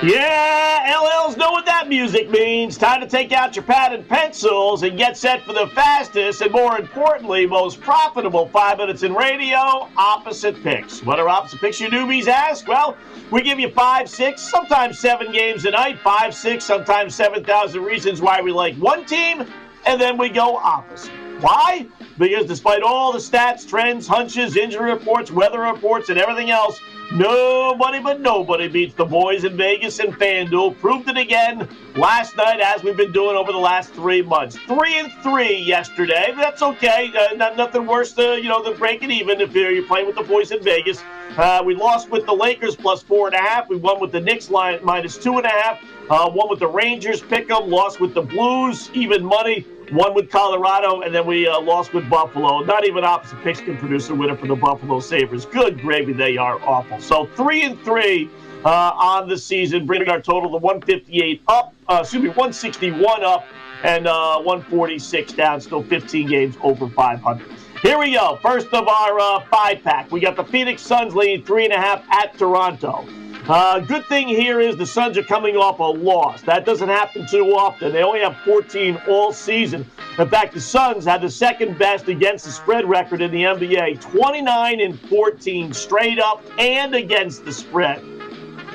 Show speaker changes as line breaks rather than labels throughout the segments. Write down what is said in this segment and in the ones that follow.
Yeah, LLs know what that music means. Time to take out your pad and pencils and get set for the fastest and, more importantly, most profitable five minutes in radio opposite picks. What are opposite picks, you newbies ask? Well, we give you five, six, sometimes seven games a night, five, six, sometimes 7,000 reasons why we like one team, and then we go opposite. Why? Because despite all the stats, trends, hunches, injury reports, weather reports, and everything else, Nobody but nobody beats the boys in Vegas and FanDuel. Proved it again last night, as we've been doing over the last three months. Three and three yesterday. That's okay. Uh, not nothing worse, to, you know, than breaking even if you're, you're playing with the boys in Vegas. Uh, we lost with the Lakers plus four and a half. We won with the Knicks line minus two and a half. Uh, won with the Rangers pick 'em. Lost with the Blues even money one with Colorado, and then we uh, lost with Buffalo. Not even opposite picks can produce a winner for the Buffalo Sabres. Good gravy, they are awful. So three and three uh, on the season, bringing our total to 158 up, uh, excuse me, 161 up, and uh, 146 down. Still 15 games over 500. Here we go. First of our uh, five pack. We got the Phoenix Suns leading three and a half at Toronto. Uh, good thing here is the Suns are coming off a loss. That doesn't happen too often. They only have 14 all season. In fact, the Suns had the second best against the spread record in the NBA 29 and 14 straight up and against the spread.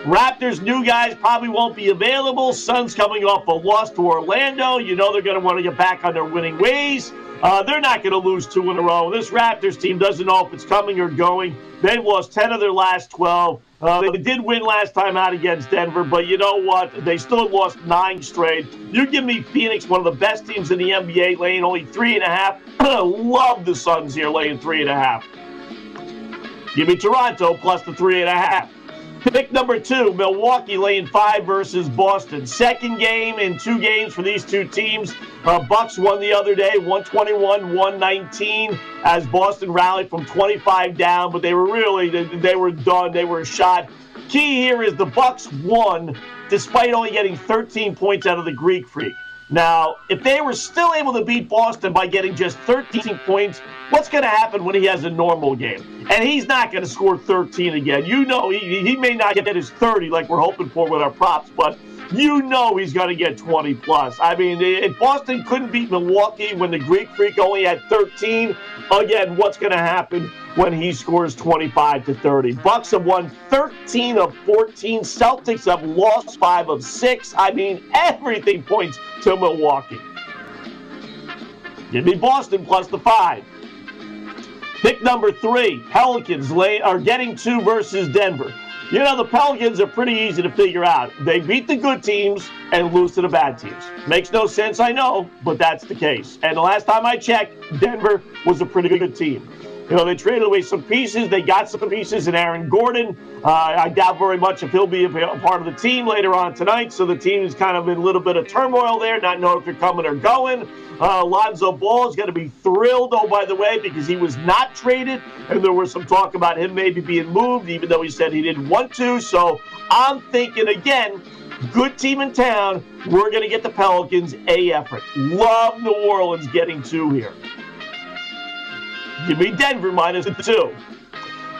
Raptors new guys probably won't be available. Suns coming off a loss to Orlando. You know they're going to want to get back on their winning ways. Uh, they're not going to lose two in a row. This Raptors team doesn't know if it's coming or going. They've lost 10 of their last 12. Uh, they did win last time out against Denver, but you know what? They still lost nine straight. You give me Phoenix, one of the best teams in the NBA, laying only three and a half. Love the Suns here laying three and a half. Give me Toronto plus the three and a half. Pick number two, Milwaukee laying five versus Boston. Second game in two games for these two teams. Uh, Bucks won the other day, 121, 119, as Boston rallied from 25 down, but they were really they, they were done. They were shot. Key here is the Bucks won despite only getting 13 points out of the Greek Freak. Now, if they were still able to beat Boston by getting just 13 points, what's going to happen when he has a normal game? And he's not going to score 13 again. You know, he, he may not get his 30 like we're hoping for with our props, but you know he's going to get 20 plus. I mean, if Boston couldn't beat Milwaukee when the Greek Freak only had 13, again, what's going to happen when he scores 25 to 30? Bucks have won 13 of 14. Celtics have lost 5 of 6. I mean, everything points to Milwaukee. Give me Boston plus the 5. Pick number three, Pelicans lay, are getting two versus Denver. You know, the Pelicans are pretty easy to figure out. They beat the good teams and lose to the bad teams. Makes no sense, I know, but that's the case. And the last time I checked, Denver was a pretty good team. You know, they traded away some pieces. They got some pieces in Aaron Gordon. Uh, I doubt very much if he'll be a part of the team later on tonight. So the team is kind of in a little bit of turmoil there, not knowing if they're coming or going. Uh, Lonzo Ball is going to be thrilled, oh, by the way, because he was not traded. And there was some talk about him maybe being moved, even though he said he didn't want to. So I'm thinking again, good team in town. We're going to get the Pelicans a effort. Love New Orleans getting two here. Give me Denver minus two.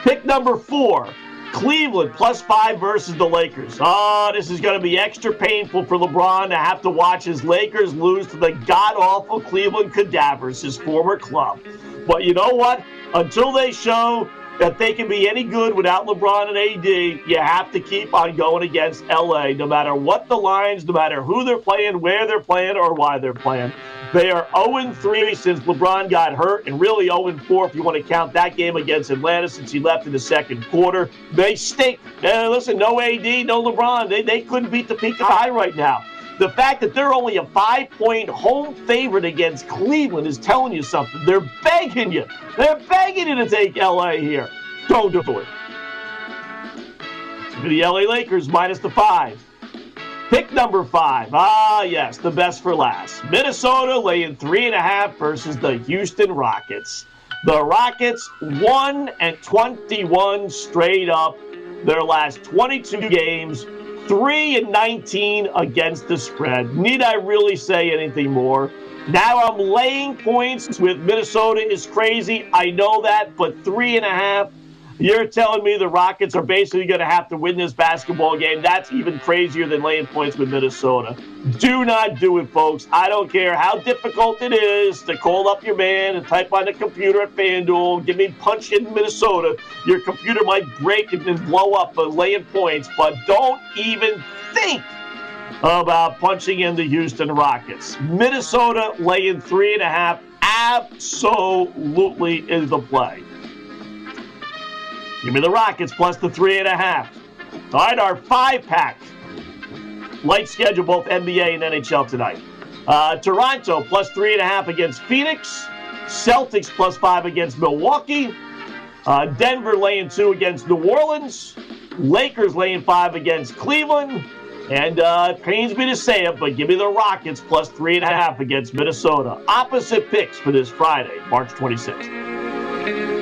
Pick number four. Cleveland plus five versus the Lakers. Oh, this is going to be extra painful for LeBron to have to watch his Lakers lose to the god awful Cleveland Cadavers, his former club. But you know what? Until they show that they can be any good without LeBron and AD, you have to keep on going against LA, no matter what the lines, no matter who they're playing, where they're playing, or why they're playing. They are 0 3 since LeBron got hurt, and really 0 4 if you want to count that game against Atlanta since he left in the second quarter. They stink. Uh, listen, no AD, no LeBron. They, they couldn't beat the peak of high right now. The fact that they're only a five point home favorite against Cleveland is telling you something. They're begging you. They're begging you to take LA here. Don't do it. The LA Lakers minus the five. Pick number five. Ah, yes, the best for last. Minnesota laying three and a half versus the Houston Rockets. The Rockets 1 and 21 straight up their last 22 games, 3 and 19 against the spread. Need I really say anything more? Now I'm laying points with Minnesota is crazy. I know that, but three and a half You're telling me the Rockets are basically going to have to win this basketball game. That's even crazier than laying points with Minnesota. Do not do it, folks. I don't care how difficult it is to call up your man and type on the computer at FanDuel, give me punch in Minnesota. Your computer might break and blow up by laying points, but don't even think about punching in the Houston Rockets. Minnesota laying three and a half absolutely is the play. Give me the Rockets plus the three and a half. All right, our five pack. Light schedule, both NBA and NHL tonight. Uh, Toronto plus three and a half against Phoenix. Celtics plus five against Milwaukee. Uh, Denver laying two against New Orleans. Lakers laying five against Cleveland. And uh, it pains me to say it, but give me the Rockets plus three and a half against Minnesota. Opposite picks for this Friday, March 26th.